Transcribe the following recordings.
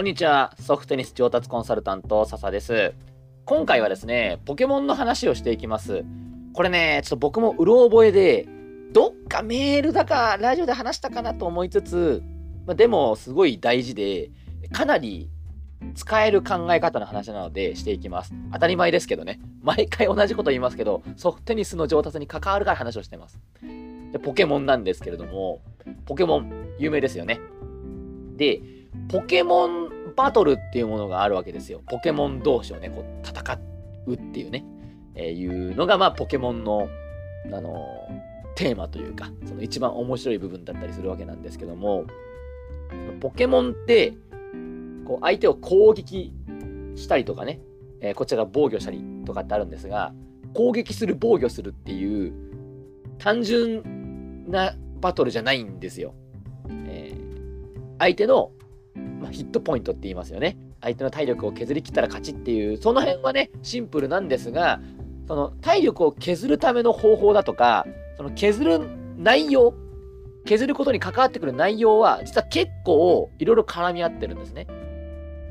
こんにちは。ソフトテニス上達コンサルタント、笹です。今回はですね、ポケモンの話をしていきます。これね、ちょっと僕もうろ覚えで、どっかメールだか、ラジオで話したかなと思いつつ、ま、でも、すごい大事で、かなり使える考え方の話なのでしていきます。当たり前ですけどね。毎回同じこと言いますけど、ソフトテニスの上達に関わるから話をしてます。でポケモンなんですけれども、ポケモン、有名ですよね。で、ポケモンバトルっていうものがあるわけですよ。ポケモン同士をね、こう戦うっていうね、えー、いうのが、まあ、ポケモンの、あのー、テーマというか、その一番面白い部分だったりするわけなんですけども、ポケモンって、こう相手を攻撃したりとかね、えー、こちらが防御したりとかってあるんですが、攻撃する、防御するっていう、単純なバトルじゃないんですよ。えー、相手の、ヒットポイントって言いますよね。相手の体力を削り切ったら勝ちっていう、その辺はね、シンプルなんですが、その体力を削るための方法だとか、その削る内容、削ることに関わってくる内容は、実は結構いろいろ絡み合ってるんですね。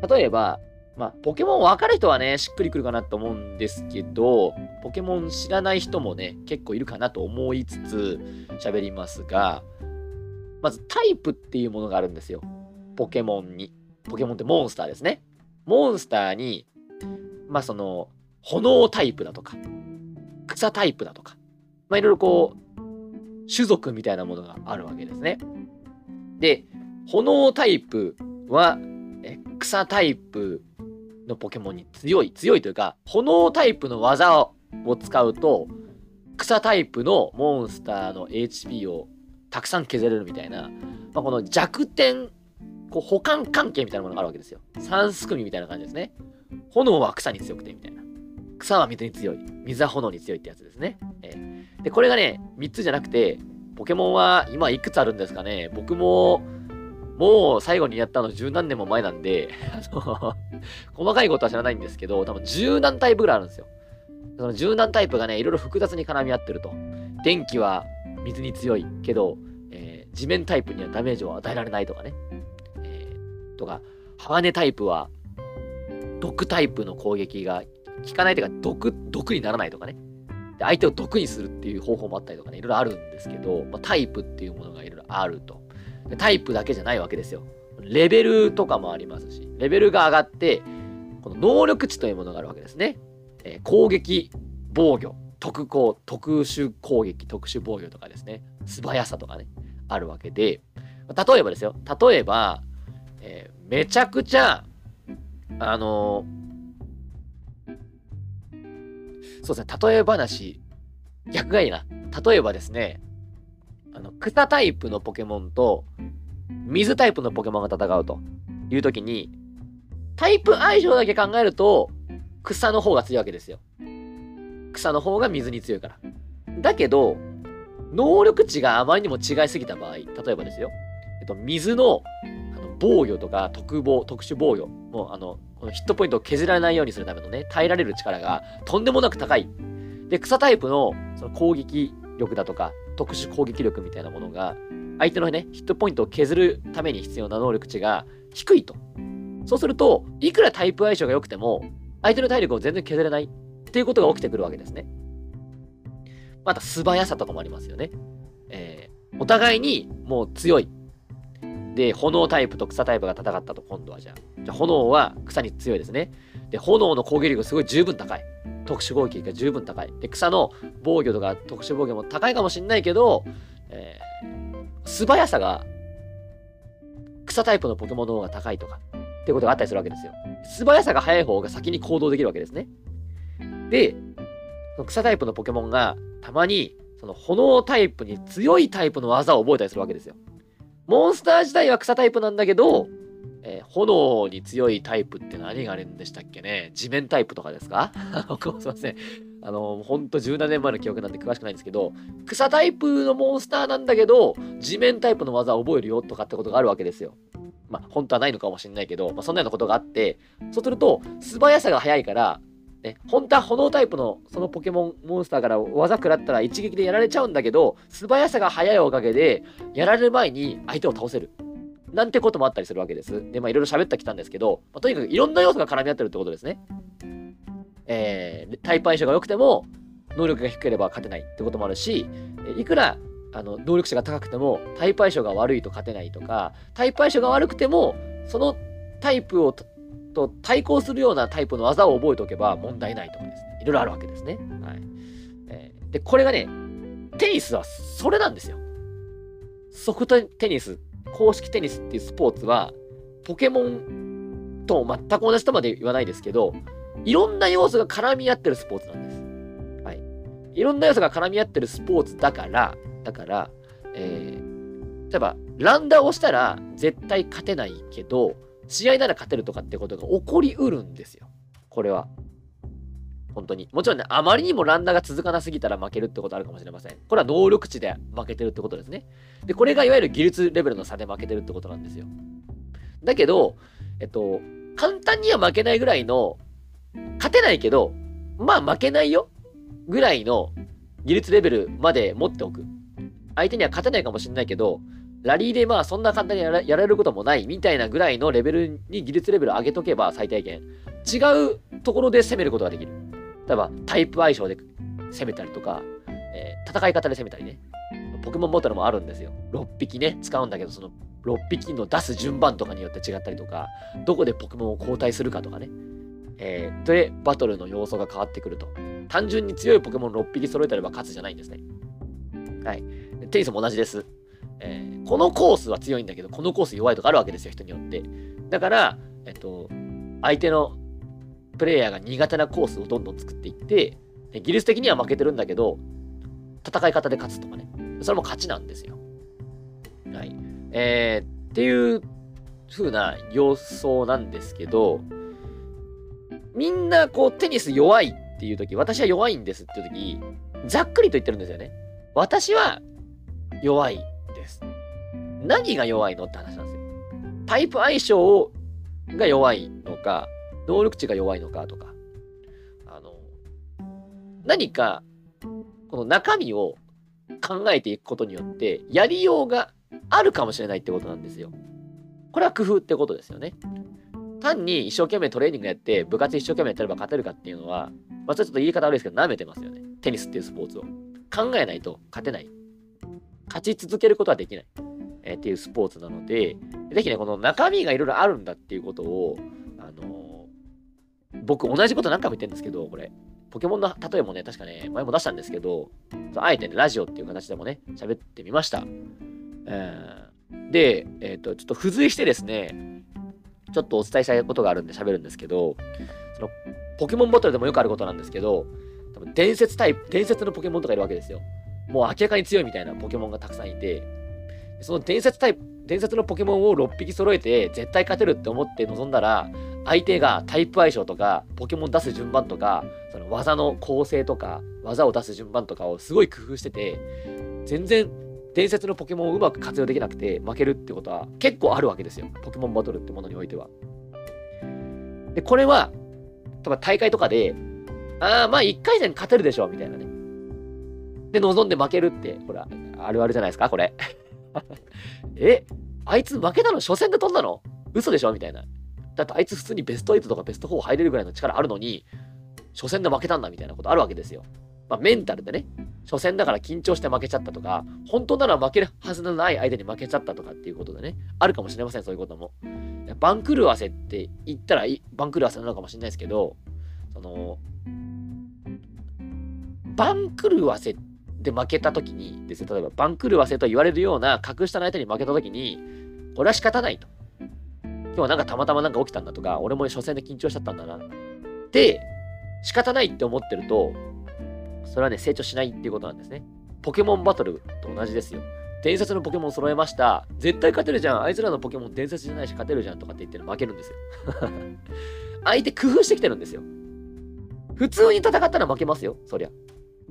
例えば、まあ、ポケモン分かる人はね、しっくりくるかなと思うんですけど、ポケモン知らない人もね、結構いるかなと思いつつ喋りますが、まずタイプっていうものがあるんですよ。ポケモンに。ポケモンってモンスターですね。モンスターに、まあその、炎タイプだとか、草タイプだとか、まあいろいろこう、種族みたいなものがあるわけですね。で、炎タイプは、え草タイプのポケモンに強い、強いというか、炎タイプの技を使うと、草タイプのモンスターの HP をたくさん削れるみたいな、まあ、この弱点こう補完関係みたいなものがあるわけですよ。三すくみみたいな感じですね。炎は草に強くてみたいな。草は水に強い。水は炎に強いってやつですね。えー、で、これがね、3つじゃなくて、ポケモンは今いくつあるんですかね僕も、もう最後にやったの十何年も前なんで、細かいことは知らないんですけど、多分十何タイプぐらいあるんですよ。その十何タイプがね、いろいろ複雑に絡み合ってると。電気は水に強いけど、えー、地面タイプにはダメージを与えられないとかね。とか、鋼タイプは毒タイプの攻撃が効かないというか、毒、毒にならないとかね。で相手を毒にするっていう方法もあったりとかね、いろいろあるんですけど、まあ、タイプっていうものがいろいろあるとで。タイプだけじゃないわけですよ。レベルとかもありますし、レベルが上がって、この能力値というものがあるわけですね。えー、攻撃、防御、特攻、特殊攻撃、特殊防御とかですね。素早さとかね、あるわけで、例えばですよ。例えば、えー、めちゃくちゃ、あのー、そうですね、例え話、逆がいいな。例えばですね、あの、草タイプのポケモンと、水タイプのポケモンが戦うという時に、タイプ相性だけ考えると、草の方が強いわけですよ。草の方が水に強いから。だけど、能力値があまりにも違いすぎた場合、例えばですよ、えっと、水の防御とか特防、特殊防御、もうあの、このヒットポイントを削られないようにするためのね、耐えられる力がとんでもなく高い。で、草タイプのその攻撃力だとか、特殊攻撃力みたいなものが、相手のね、ヒットポイントを削るために必要な能力値が低いと。そうすると、いくらタイプ相性が良くても、相手の体力を全然削れないっていうことが起きてくるわけですね。また素早さとかもありますよね。えー、お互いにもう強い。で、炎タイプと草タイプが戦ったと、今度はじゃあ。じゃ炎は草に強いですね。で、炎の攻撃力がすごい十分高い。特殊攻撃が十分高い。で、草の防御とか特殊防御も高いかもしんないけど、えー、素早さが草タイプのポケモンの方が高いとか、ってことがあったりするわけですよ。素早さが速い方が先に行動できるわけですね。で、その草タイプのポケモンがたまにその炎タイプに強いタイプの技を覚えたりするわけですよ。モンスター自体は草タイプなんだけど、えー、炎に強いタイプって何があるんでしたっけね？地面タイプとかですか？すいません。あの、ほんと17年前の記憶なんて詳しくないんですけど、草タイプのモンスターなんだけど、地面タイプの技を覚えるよとかってことがあるわけですよ。まあ、本当はないのかもしれないけど、まあ、そんなようなことがあって、そうすると、素早さが速いから、ね、本当は炎タイプのそのポケモンモンスターから技食らったら一撃でやられちゃうんだけど、素早さが速いおかげで、やられる前に相手を倒せる。なんてこともあったりするわけです。で、まあいろいろ喋ってきたんですけど、まあ、とにかくいろんな要素が絡み合ってるってことですね。えー、タイプ相性が良くても、能力が低ければ勝てないってこともあるし、いくらあの能力値が高くてもタイプ相性が悪いと勝てないとかタイプ相性が悪くてもそのタイプをと対抗するようなタイプの技を覚えておけば問題ないとかですねいろいろあるわけですね。はいえー、でこれがねテニスはそれなんですよ。ソフトテニス公式テニスっていうスポーツはポケモンと全く同じとまで言わないですけどいろんな要素が絡み合ってるスポーツなんです。はい。いろんな要素が絡み合ってるスポーツだからだから、えー、例えば、ランダーをしたら絶対勝てないけど、試合なら勝てるとかってことが起こりうるんですよ。これは。本当に。もちろんね、あまりにもランダーが続かなすぎたら負けるってことあるかもしれません。これは能力値で負けてるってことですね。で、これがいわゆる技術レベルの差で負けてるってことなんですよ。だけど、えっと、簡単には負けないぐらいの、勝てないけど、まあ負けないよぐらいの技術レベルまで持っておく。相手には勝てないかもしれないけど、ラリーでまあそんな簡単にやられることもないみたいなぐらいのレベルに技術レベルを上げとけば最低限違うところで攻めることができる。例えばタイプ相性で攻めたりとか、えー、戦い方で攻めたりね。ポケモンボトルもあるんですよ。6匹ね、使うんだけど、その6匹の出す順番とかによって違ったりとか、どこでポケモンを交代するかとかね。えー、で、バトルの要素が変わってくると。単純に強いポケモン6匹揃えてれば勝つじゃないんですね。はい。テニスも同じです。えー、このコースは強いんだけど、このコース弱いとかあるわけですよ、人によって。だから、えっと、相手のプレイヤーが苦手なコースをどんどん作っていって、技術的には負けてるんだけど、戦い方で勝つとかね。それも勝ちなんですよ。はい。えー、っていう風な様相なんですけど、みんなこうテニス弱いっていう時、私は弱いんですっていう時、ざっくりと言ってるんですよね。私は弱い。何が弱いのって話なんですよ。タイプ相性をが弱いのか、能力値が弱いのかとか、あの、何か、この中身を考えていくことによって、やりようがあるかもしれないってことなんですよ。これは工夫ってことですよね。単に一生懸命トレーニングやって、部活一生懸命やってれば勝てるかっていうのは、まあ、ちょっと言い方悪いですけど、舐めてますよね。テニスっていうスポーツを。考えないと勝てない。勝ち続けることはできない。えー、っていうスポーツなので、ぜひね、この中身がいろいろあるんだっていうことを、あのー、僕同じこと何回も言ってるんですけど、これ、ポケモンの例えもね、確かね、前も出したんですけど、あえてね、ラジオっていう形でもね、喋ってみました。えー、で、えっ、と、ちょっと付随してですね、ちょっとお伝えしたいことがあるんで喋るんですけど、その、ポケモンバトルでもよくあることなんですけど、多分伝説タイプ、伝説のポケモンとかいるわけですよ。もう明らかに強いみたいなポケモンがたくさんいて、その伝説タイプ、伝説のポケモンを6匹揃えて絶対勝てるって思って臨んだら、相手がタイプ相性とか、ポケモン出す順番とか、その技の構成とか、技を出す順番とかをすごい工夫してて、全然伝説のポケモンをうまく活用できなくて負けるってことは結構あるわけですよ。ポケモンバトルってものにおいては。で、これは、例えば大会とかで、ああ、まあ1回戦勝てるでしょ、みたいなね。で、望んで負けるって、ほら、あるあるじゃないですか、これ。え、あいつ負けたの初戦で飛んだの？嘘でしょ？みたいな。だってあいつ普通にベスト8とかベスト4入れるぐらいの力あるのに、初戦で負けたんだみたいなことあるわけですよ。まあ、メンタルでね、初戦だから緊張して負けちゃったとか、本当なら負けるはずのない相手に負けちゃったとかっていうことでね、あるかもしれません、そういうことも。番狂わせって言ったら番狂わせなのかもしれないですけど、その、番狂わせっで負けた時にですね、例えば番狂わせと言われるような格下の相手に負けた時に、これは仕方ないと。今日はなんかたまたまなんか起きたんだとか、俺も初戦で緊張しちゃったんだな。で、仕方ないって思ってると、それはね、成長しないっていうことなんですね。ポケモンバトルと同じですよ。伝説のポケモン揃えました。絶対勝てるじゃん。あいつらのポケモン伝説じゃないし勝てるじゃんとかって言ってる負けるんですよ。相手工夫してきてるんですよ。普通に戦ったら負けますよ。そりゃ。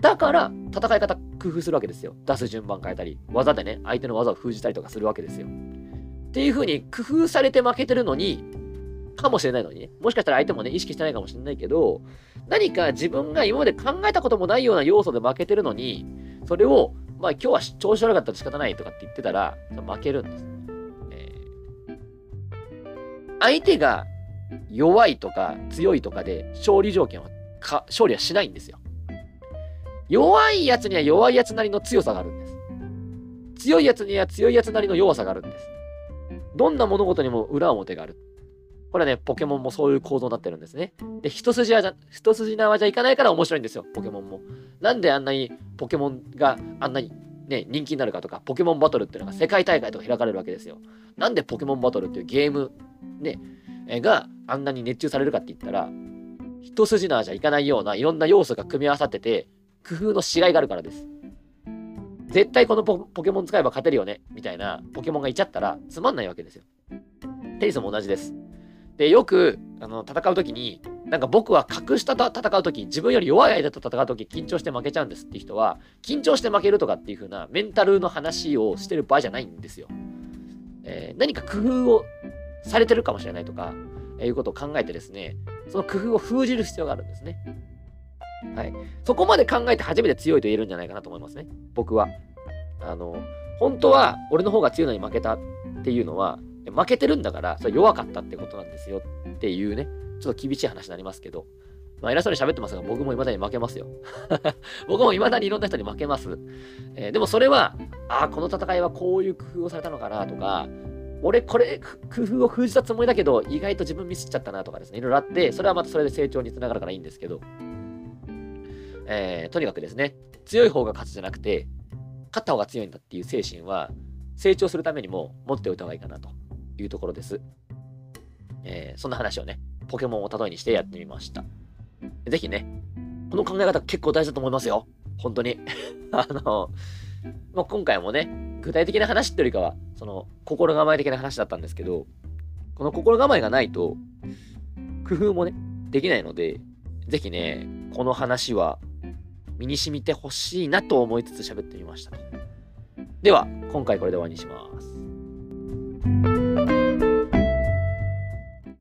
だから、戦い方工夫するわけですよ。出す順番変えたり、技でね、相手の技を封じたりとかするわけですよ。っていう風に工夫されて負けてるのに、かもしれないのにね。もしかしたら相手もね、意識してないかもしれないけど、何か自分が今まで考えたこともないような要素で負けてるのに、それを、まあ今日は調子悪かったら仕方ないとかって言ってたら、負けるんです。え相手が弱いとか強いとかで勝利条件はか勝利はしないんですよ。弱いやつには弱いやつなりの強さがあるんです。強いやつには強いやつなりの弱さがあるんです。どんな物事にも裏表がある。これはね、ポケモンもそういう構造になってるんですね。で、一筋縄じゃ、一筋縄じゃいかないから面白いんですよ、ポケモンも。なんであんなにポケモンがあんなにね、人気になるかとか、ポケモンバトルっていうのが世界大会とか開かれるわけですよ。なんでポケモンバトルっていうゲーム、ね、があんなに熱中されるかって言ったら、一筋縄じゃいかないようないろんな要素が組み合わさってて、工夫のしがいがあるからです。絶対このポケモン使えば勝てるよね、みたいなポケモンがいちゃったらつまんないわけですよ。テニスも同じです。で、よくあの戦う時に、なんか僕は格下と戦う時、自分より弱い相手と戦う時、緊張して負けちゃうんですっていう人は、緊張して負けるとかっていう風なメンタルの話をしてる場合じゃないんですよ。えー、何か工夫をされてるかもしれないとか、え、いうことを考えてですね、その工夫を封じる必要があるんですね。はい。そこまで考えて初めて強いと言えるんじゃないかなと思いますね。僕は。あの、本当は俺の方が強いのに負けたっていうのは、負けてるんだから、それ弱かったってことなんですよっていうね、ちょっと厳しい話になりますけど、まあ偉そうに喋ってますが、僕も未だに負けますよ。僕も未だにいろんな人に負けます。えー、でもそれは、ああ、この戦いはこういう工夫をされたのかなとか、俺これ工夫を封じたつもりだけど、意外と自分ミスっちゃったなとかですね、いろいろあって、それはまたそれで成長につながるからいいんですけど、えー、とにかくですね、強い方が勝つじゃなくて、勝った方が強いんだっていう精神は、成長するためにも持っておいた方がいいかなというところです。えー、そんな話をね、ポケモンを例えにしてやってみました。ぜひね、この考え方結構大事だと思いますよ。本当に。あの、まあ、今回もね、具体的な話っていうよりかは、その、心構え的な話だったんですけど、この心構えがないと、工夫もね、できないので、ぜひね、この話は身に染みてほしいなと思いつつ喋ってみました。では、今回これで終わりにします。